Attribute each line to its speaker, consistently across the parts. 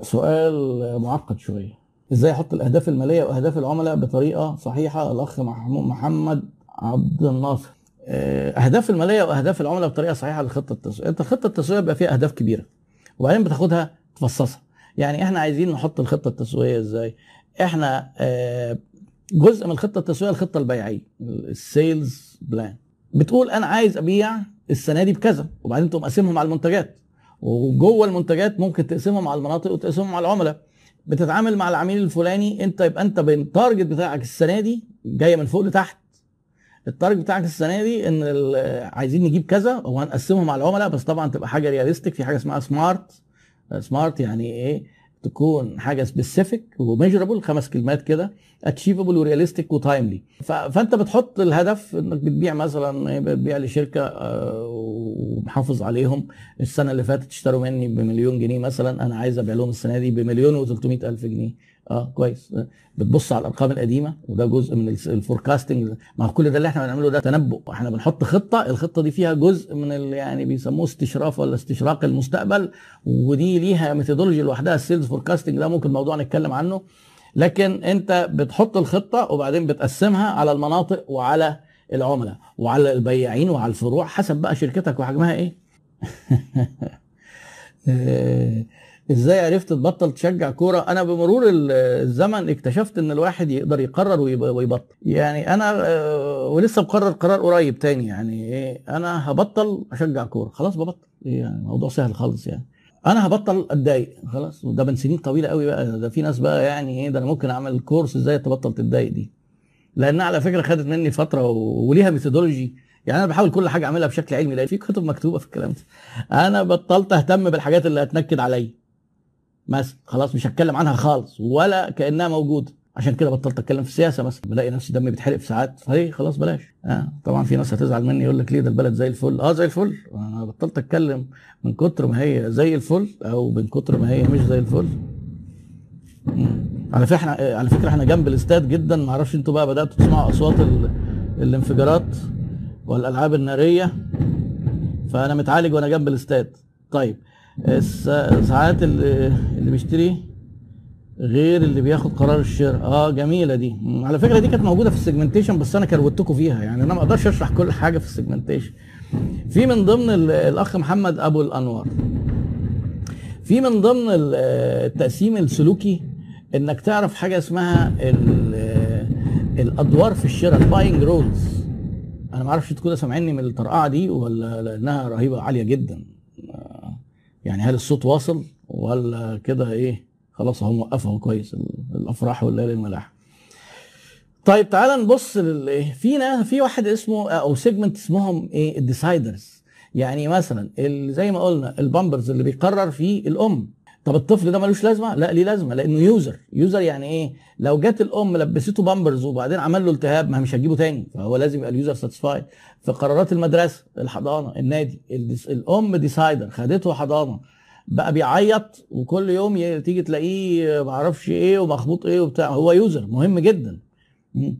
Speaker 1: سؤال معقد شوية. إزاي أحط الأهداف المالية وأهداف العملاء بطريقة صحيحة؟ الأخ محمد عبد الناصر. آه، أهداف المالية وأهداف العملاء بطريقة صحيحة للخطه التسويقيه أنت الخطه التسويقيه بيبقى فيها أهداف كبيرة. وبعدين بتاخدها تفصصها. يعني إحنا عايزين نحط الخطة التسويقية إزاي؟ إحنا آه، جزء من الخطة التسويقية الخطة البيعية ال sales plan بتقول أنا عايز أبيع السنة دي بكذا وبعدين تقوم قاسمهم على المنتجات. وجوه المنتجات ممكن تقسمهم على المناطق وتقسمهم على العملاء. بتتعامل مع العميل الفلاني انت يبقى انت بال target بتاعك السنة دي جاية من فوق لتحت. ال target بتاعك السنة دي ان عايزين نجيب كذا وهنقسمهم على العملاء بس طبعا تبقى حاجة realistic في حاجة اسمها SMART SMART يعني إيه؟ تكون حاجة specific و measurable خمس كلمات كده achievable و realistic و timely فانت بتحط الهدف انك بتبيع مثلا بتبيع لشركة آه، ومحافظ عليهم. السنة اللي فاتت اشتروا مني بمليون جنيه مثلا. أنا عايز ابيع لهم السنة دي بمليون و300 ألف جنيه. آه كويس. بتبص على الأرقام القديمة وده جزء من ال forecasting ما كل ده اللي إحنا بنعمله ده تنبؤ. إحنا بنحط خطة الخطة دي فيها جزء من يعني بيسموه استشراف ولا استشراق المستقبل ودي ليها methodology لوحدها ال sales forecasting ده ممكن موضوع نتكلم عنه. لكن أنت بتحط الخطة وبعدين بتقسمها على المناطق وعلى العملاء وعلى البياعين وعلى الفروع حسب بقى شركتك وحجمها إيه. إزاي عرفت تبطل تشجع كورة؟ أنا بمرور الزمن اكتشفت إن الواحد يقدر يقرر ويبطل. يعني أنا آه، ولسه مقرر قرار قريب تاني. يعني إيه؟ أنا هبطل أشجع كورة. خلاص ببطل. يعني موضوع سهل خالص يعني. أنا هبطل أتضايق. خلاص. وده من سنين طويلة قوي بقى. ده في ناس بقى يعني إيه ده أنا ممكن أعمل كورس إزاي تبطل تتضايق دي. لانها على فكرة خدت مني فترة وليها ميثودولوجي يعني أنا بحاول كل حاجة أعملها بشكل علمي لأن في كتب مكتوبة في الكلام ده. أنا بطلت أهتم بالحاجات اللي هتنكد عليا. مثلا خلاص مش هتكلم عنها خالص ولا كأنها موجودة. عشان كده بطلت أتكلم في السياسة مثلا بلاقي نفسي دمي بيتحرق في ساعات. فهي خلاص بلاش. آه. طبعا في ناس هتزعل مني يقول لك ليه ده البلد زي الفل؟ آه زي الفل. أنا بطلت أتكلم من كتر ما هي زي الفل أو من كتر ما هي مش زي الفل. على فكرة إحنا على فكرة إحنا جنب الاستاد جدا. ما أعرفش أنتوا بقى بدأتوا تسمعوا أصوات الانفجارات والألعاب النارية. فأنا متعالج وأنا جنب الاستاد. طيب ساعات اللي, اللي بيشتري غير اللي بياخد قرار الشراء. آه جميلة دي. على فكرة دي كانت موجودة في ال segmentation بس أنا كروتكم فيها. يعني أنا ما أقدرش أشرح كل حاجة في ال segmentation في من ضمن الأخ محمد أبو الأنوار. في من ضمن التقسيم السلوكي إنك تعرف حاجة اسمها الأدوار في الشراء ال buying roles أنا ما أعرفش تكونوا سامعيني من الطرقعة دي ولا لأنها رهيبة عالية جدا. يعني هل الصوت واصل ولا كده إيه؟ خلاص هم وقفوا كويس الأفراح والليالي الملاح. طيب تعال نبص لل في ناس في واحد اسمه أو segment اسمهم إيه؟ ال deciders يعني مثلا زي ما قلنا البامبرز اللي بيقرر فيه الأم. طب الطفل ده ملوش لازمة؟ لا ليه لازمة؟ لأنه user. user يعني إيه؟ لو جت الأم لبسته بامبرز وبعدين عمل له التهاب ما مش هتجيبه تاني. فهو لازم يبقى ال user satisfied في قرارات المدرسة الحضانة النادي الأم decider خدته حضانة بقى بيعيط وكل يوم تيجي تلاقيه ما أعرفش إيه ومخبوط إيه وبتاع. هو user. مهم جدا.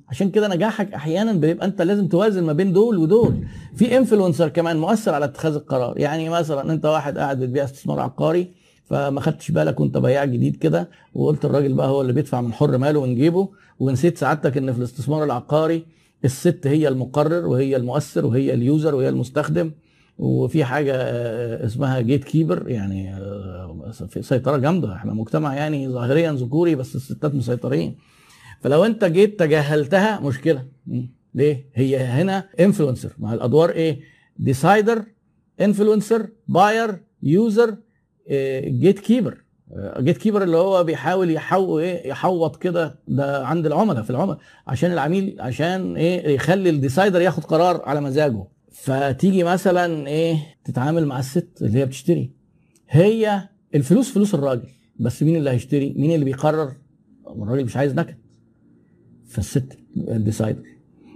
Speaker 1: عشان كده نجاحك أحيانا بيبقى أنت لازم توازن ما بين دول ودول. في influencer كمان مؤثر على اتخاذ القرار. يعني مثلا أنت واحد قاعد بتبيع استثمار عقاري فما خدتش بالك وانت بياع جديد كده وقلت الراجل بقى هو اللي بيدفع من حر ماله من جيبه ونسيت سعادتك إن في الاستثمار العقاري الست هي المقرر وهي المؤثر وهي ال user وهي المستخدم. وفي حاجة آه، اسمها gate keeper يعني آه، في سيطرة جامدة. إحنا مجتمع يعني ظاهريا ذكوري بس الستات مسيطرين. فلو انت جيت تجاهلتها مشكلة. ليه؟ هي هنا influencer مع الأدوار إيه؟ decider influencer buyer user gate keeper gate keeper اللي هو بيحاول يحو إيه يحوط كده ده عند العملاء في العملاء عشان العميل عشان إيه يخلي ال decider ياخد قرار على مزاجه. فتيجي مثلا إيه تتعامل مع الست اللي هي بتشتري. هي الفلوس فلوس الراجل بس مين اللي هيشتري؟ مين اللي بيقرر؟ الراجل مش عايز نكد. فالست ال decider.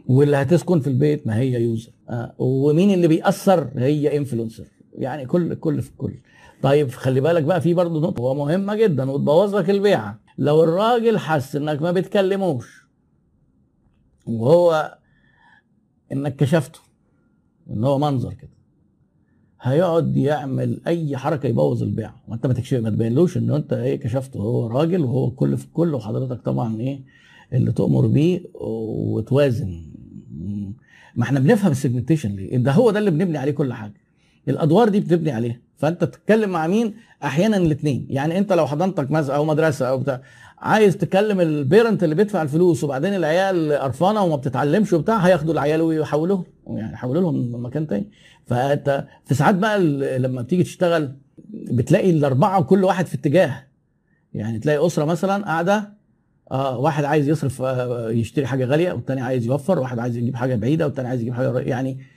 Speaker 1: واللي هتسكن في البيت ما هي user. آه. ومين اللي بيأثر؟ هي influencer يعني كل كل في كل. طيب خلي بالك بقى في برضه نقطة مهمة جدا وتبوظ لك البيعة. لو الراجل حس إنك ما بتكلموش وهو إنك كشفته إن هو منظر كده هيقعد يعمل أي حركة يبوظ البيع ما أنت ما تكشف ما تبينلوش إن أنت إيه كشفته. هو راجل وهو كل في كل وحضرتك طبعا إيه اللي تؤمر بيه وتوازن. ما إحنا بنفهم ال segmentation ليه؟ ده هو ده اللي بنبني عليه كل حاجة. الأدوار دي بتبني عليها. فأنت تتكلم مع مين؟ أحيانا الاثنين يعني أنت لو حضانة مثلا أو مدرسة أو بتاع عايز تكلم ال parent اللي بيدفع الفلوس وبعدين العيال قرفانة وما بتتعلمش وبتاع هياخدوا العيال ويحولوهم. يعني يحولوا لهم مكان تاني. فأنت في ساعات بقى لما بتيجي تشتغل بتلاقي الأربعة وكل واحد في اتجاه. يعني تلاقي أسرة مثلا قاعدة آه واحد عايز يصرف آه يشتري حاجة غالية والتاني عايز يوفر واحد عايز يجيب حاجة بعيدة والتاني عايز يجيب حاجة يعني آه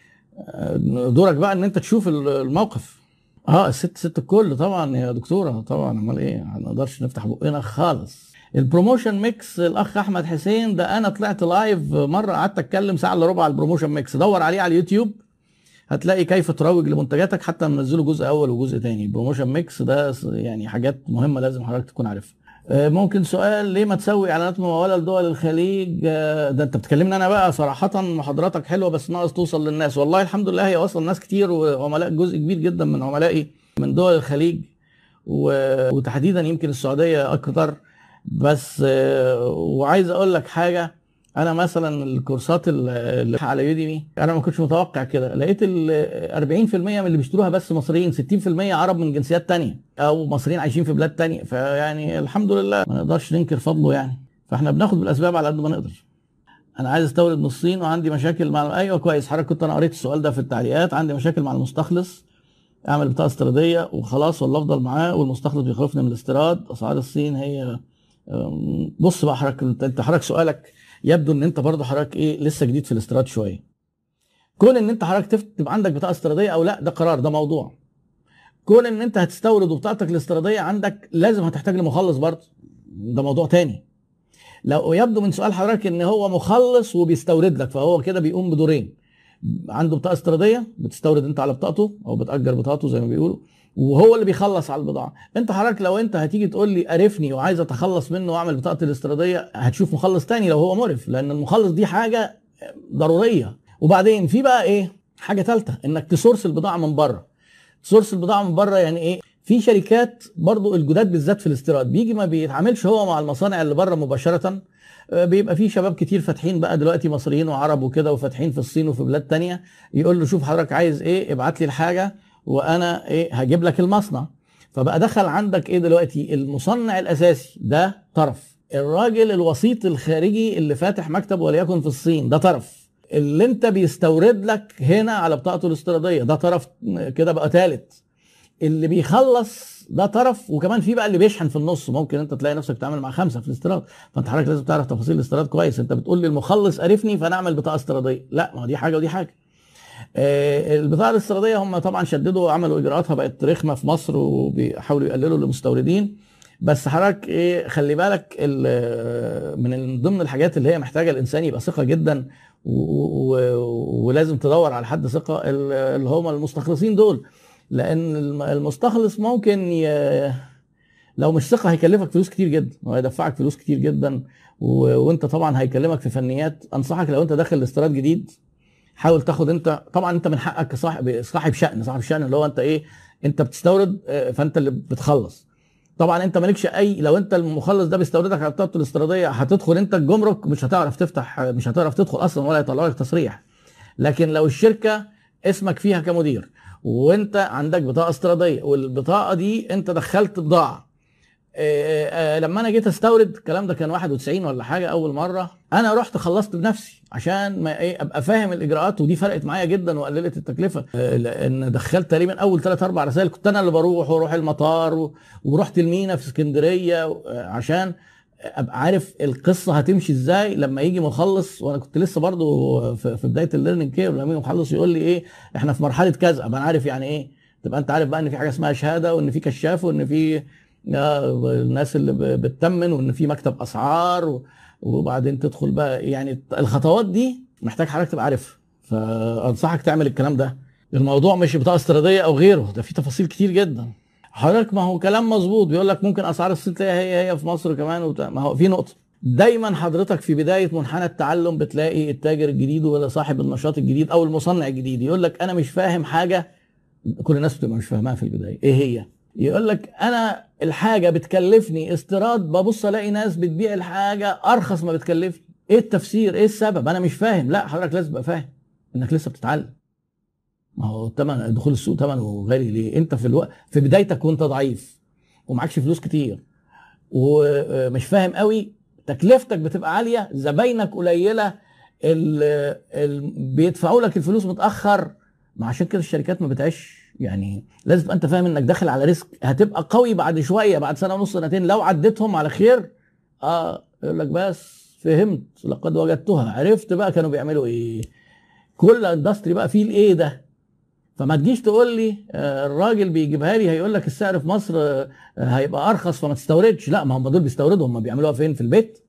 Speaker 1: دورك بقى إن أنت تشوف الموقف. آه الست ست الكل طبعا يا دكتورة طبعا. أمال إيه؟ ما نقدرش نفتح بقنا خالص. ال promotion mix الأخ أحمد حسين ده أنا طلعت live مرة قعدت أتكلم ساعة إلا ربع على ال promotion mix دور عليه على اليوتيوب. هتلاقي كيف تروج لمنتجاتك حتى منزله جزء أول وجزء تاني. ال promotion mix ده يعني حاجات مهمة لازم حضرتك تكون عارفها. ممكن سؤال ليه ما تسوي إعلانات ممولة لدول الخليج؟ ده أنت بتكلمني أنا بقى صراحة محاضراتك حلوة بس ناقص توصل للناس. والله الحمد لله هي وصل ناس كتير وعملاء جزء كبير جدا من عملائي من دول الخليج وتحديدا يمكن السعودية أكتر. بس وعايز أقول لك حاجة أنا مثلا الكورسات اللي على يوديمي أنا ما كنتش متوقع كده. لقيت ال 40% من اللي بيشتروها بس مصريين 60% عرب من جنسيات تانية أو مصريين عايشين في بلاد تانية. فيعني الحمد لله ما نقدرش ننكر فضله يعني. فإحنا بناخد بالأسباب على قد ما نقدر. أنا عايز أستورد من الصين وعندي مشاكل مع أيوه كويس. حضرتك كنت أنا قريت السؤال ده في التعليقات. عندي مشاكل مع المستخلص. أعمل بطاقه استيرادية وخلاص ولا أفضل معاه والمستخلص بيخوفني من الاستيراد. أسعار الصين هي بص بقى حضرتك أنت حضرتك سؤالك يبدو إن أنت برضه حضرتك إيه لسه جديد في الاستيراد شوية. كون إن أنت حضرتك تبقى عندك بطاقة استيرادية أو لأ ده قرار ده موضوع. كون إن أنت هتستورد وبطاقتك الاستيرادية عندك لازم هتحتاج لمخلص برضه. ده موضوع تاني. لو يبدو من سؤال حضرتك إن هو مخلص وبيستورد لك فهو كده بيقوم بدورين. عنده بطاقة استيرادية بتستورد أنت على بطاقته أو بتأجر بطاقته زي ما بيقولوا. وهو اللي بيخلص على البضاعة. انت حضرتك لو انت هتيجي تقول لي قرفني وعايز اتخلص منه واعمل بطاقة الاستيرادية هتشوف مخلص تاني لو هو مرف لأن المخلص دي حاجة ضرورية. وبعدين في بقى إيه؟ حاجة ثالثه إنك تسورس البضاعة من بره. تسورس البضاعة من بره يعني إيه؟ في شركات برضو الجداد بالذات في الاستيراد بيجي ما بيتعاملش هو مع المصانع اللي بره مباشرة. بيبقى في شباب كتير فاتحين بقى دلوقتي مصريين وعرب وكده وفاتحين في الصين وفي بلاد تانية. يقول له شوف حضرتك عايز إيه؟ ابعت لي الحاجة. وأنا إيه هجيب لك المصنع. فبقى دخل عندك إيه دلوقتي؟ المصنع الأساسي. ده طرف. الراجل الوسيط الخارجي اللي فاتح مكتب وليكن في الصين ده طرف. اللي أنت بيستورد لك هنا على بطاقته الاستيرادية ده طرف كده بقى ثالث اللي بيخلص ده طرف. وكمان في بقى اللي بيشحن في النص. ممكن أنت تلاقي نفسك تتعامل مع خمسة في الاستيراد. فأنت حضرتك لازم تعرف تفاصيل الاستيراد كويس. أنت بتقول لي المخلص قرفني فأنا أعمل بطاقة استيرادية. لا ما دي حاجة ودي حاجة. آه البطاقة الاستيرادية هم طبعا شددوا عملوا إجراءاتها بقت رخمة في مصر وبيحاولوا يقللوا للمستوردين. بس حضرتك إيه خلي بالك من ضمن الحاجات اللي هي محتاجة الإنسان يبقى ثقة جدا ولازم تدور على حد ثقة اللي هم المستخلصين دول. لأن المستخلص ممكن ي... لو مش ثقة هيكلفك فلوس كتير جدا وهيدفعك فلوس كتير جدا. و... وأنت طبعا هيكلمك في فنيات. أنصحك لو أنت داخل استيراد جديد حاول تاخد انت طبعا انت من حقك كصاحب صاحب شأن صاحب شأن اللي هو انت إيه انت بتستورد فانت اللي بتخلص. طبعا انت مالكش أي لو انت المخلص ده بيستوردك على بطاقته الاستيرادية هتدخل انت الجمرك مش هتعرف تفتح مش هتعرف تدخل أصلا ولا يطلع لك تصريح. لكن لو الشركة اسمك فيها كمدير وانت عندك بطاقة استيرادية والبطاقة دي انت دخلت بضاعة لما أنا جيت أستورد الكلام ده كان 91 ولا حاجة أول مرة أنا رحت خلصت بنفسي عشان ما إيه أبقى فاهم الإجراءات ودي فرقت معايا جدا وقللت التكلفة. لأن دخلت تقريبا أول ثلاث أربع رسائل كنت أنا اللي بروح وأروح المطار ورحت المينا في اسكندرية عشان أبقى عارف القصة هتمشي إزاي لما يجي مخلص. وأنا كنت لسه برضو في بداية ال learning curve لما يجي مخلص يقول لي إيه إحنا في مرحلة كذا. أبقى أنا عارف يعني إيه. تبقى أنت عارف بقى إن في حاجة اسمها شهادة وإن في كشاف وإن في الناس اللي بتتمن وإن في مكتب أسعار وبعدين تدخل بقى يعني الخطوات دي محتاج حضرتك تبقى عارفها فأنصحك تعمل الكلام ده. الموضوع مش بطاقه استيراديه أو غيره ده في تفاصيل كتير جدا. حضرتك ما هو كلام مظبوط بيقول لك ممكن أسعار الصين تلاقيها هي هي في مصر كمان وبتاع. ما هو في نقطة. دايما حضرتك في بداية منحنى التعلم بتلاقي التاجر الجديد ولا صاحب النشاط الجديد أو المصنع الجديد. يقول لك أنا مش فاهم حاجة. كل الناس بتبقى مش فاهماها في البداية. إيه هي؟ يقول لك أنا الحاجة بتكلفني استيراد ببص ألاقي ناس بتبيع الحاجة أرخص ما بتكلفني. إيه التفسير؟ إيه السبب؟ أنا مش فاهم. لا حضرتك لازم تبقى فاهم إنك لسه بتتعلم. ما هو تمن دخول السوق ثمنه غالي ليه؟ أنت في الوقت في بدايتك وأنت ضعيف ومعكش فلوس كتير ومش فاهم قوي تكلفتك بتبقى عالية زباينك قليلة ال ال بيدفعوا لك الفلوس متأخر. ما عشان كده الشركات ما بتعيش. يعني لازم أنت فاهم إنك داخل على risk. هتبقى قوي بعد شوية بعد سنة ونص سنتين لو عديتهم على خير. آه يقول لك بس فهمت لقد وجدتها. عرفت بقى كانوا بيعملوا إيه. كل industry بقى فيه الإيه ده. فما تجيش تقول لي آه، الراجل بيجيبها لي هيقول لك السعر في مصر آه، هيبقى أرخص فما تستوردش. لا ما هم دول بيستوردوا. هم بيعملوها فين؟ في البيت.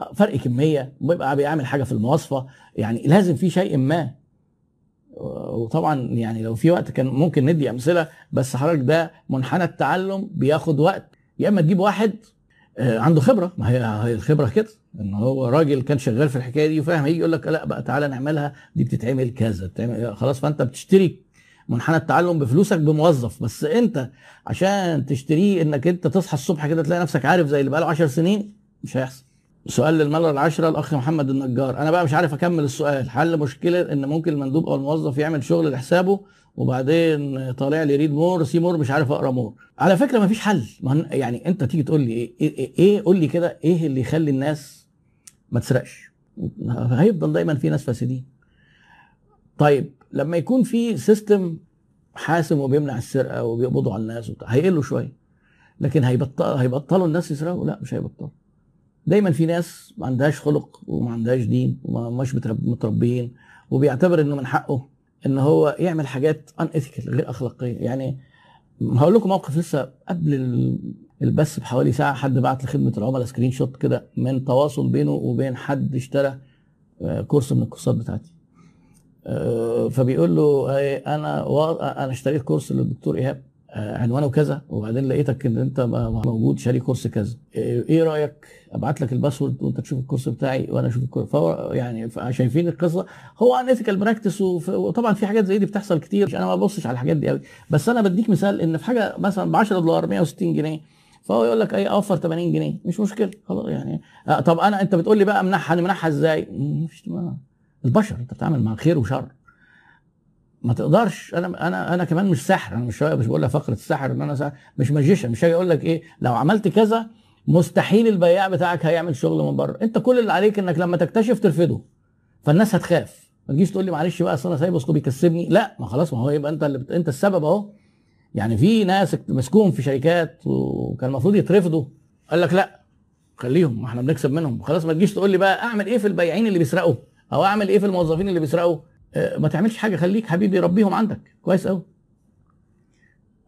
Speaker 1: آه، فرق كمية. بيبقى بيعمل حاجة في المواصفة. يعني لازم في شيء ما. وطبعا يعني لو في وقت كان ممكن ندي أمثلة بس حضرتك ده منحنى التعلم بياخد وقت. يا إما تجيب واحد عنده خبرة ما هي الخبرة كده إن هو راجل كان شغال في الحكاية دي وفاهم هيجي يقول لك لا بقى تعالى نعملها دي بتتعمل كذا خلاص فأنت بتشتري منحنى التعلم بفلوسك بموظف. بس أنت عشان تشتريه إنك أنت تصحى الصبح كده تلاقي نفسك عارف زي اللي بقاله 10 سنين مش هيحصل. سؤال للمره العاشرة الأخ محمد النجار. أنا بقى مش عارف أكمل السؤال. حل مشكلة إن ممكن المندوب أو الموظف يعمل شغل لحسابه وبعدين طالع لي read more see more مش عارف أقرأ more على فكرة ما فيش حل يعني أنت تيجي تقول لي إيه؟ إيه, إيه قول لي كده إيه اللي يخلي الناس ما تسرقش؟ هيفضل دايما في ناس فاسدين. طيب لما يكون في system حاسم وبيمنع السرقة وبيقبضوا على الناس وبتاع هيقلوا شوية. لكن هيبطل هيبطلوا الناس يسرقوا؟ لا مش هيبطلوا. دايما في ناس ما عندهاش خلق وما عندهاش دين ومش متربيين وبيعتبر إنه من حقه إن هو يعمل حاجات un غير أخلاقية. يعني هقول لكم موقف لسه قبل البث بحوالي ساعة حد بعت لخدمه العملاء screenshot كده من تواصل بينه وبين حد اشترى آه، كورس من الكورسات بتاعتي. آه، فبيقول له أنا أنا اشتريت كورس للدكتور إيهاب. عنوانه كذا وبعدين لقيتك إن أنت موجود شاري كورس كذا. إيه رأيك؟ أبعت لك ال password وأنت تشوف الكورس بتاعي وأنا أشوف الكورس يعني شايفين القصة. هو unethical practice وطبعا في حاجات زي دي بتحصل كتير أنا ما ببصش على الحاجات دي قوي بس أنا بديك مثال إن في حاجة مثلا ب 10 دولار 160 جنيه فهو يقول لك اي أوفر 80 جنيه. مش مشكلة خلاص يعني. آه طب أنا أنت بتقول لي بقى امنعها نمنعها إزاي؟ مش البشر أنت بتتعامل مع خير وشر. ما تقدرش. أنا أنا أنا كمان مش سحر أنا مش مش بقول لك فقرة السحر إن أنا سحر مش ماجيشن مش هاجي أقول لك إيه. لو عملت كذا مستحيل البياع بتاعك هيعمل شغل من بره. أنت كل اللي عليك إنك لما تكتشف ترفضه. فالناس هتخاف. ما تجيش تقول لي معلش بقى أصل أنا سايبه اصله بيكسبني لا ما خلاص ما هو يبقى أنت اللي بت... أنت السبب أهو. يعني في ناس مسكوهم في شركات وكان المفروض يترفضوا. قال لك لا خليهم ما إحنا بنكسب منهم. خلاص ما تجيش تقول لي بقى أعمل إيه في البياعين اللي بيسرقوا؟ أو أعمل إيه في الموظفين اللي بيسرقوا؟ ما تعملش حاجة خليك حبيبي ربيهم عندك. كويس قوي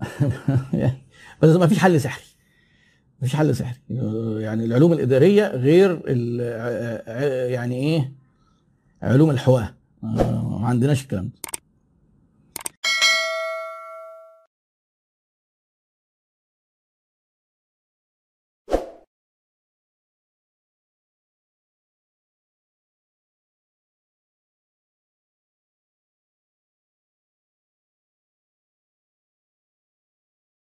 Speaker 1: بس ما فيش حل سحري. ما فيش حل سحري. يعني العلوم الإدارية غير يعني إيه؟ علوم الحواه ما عندناش الكلام ده.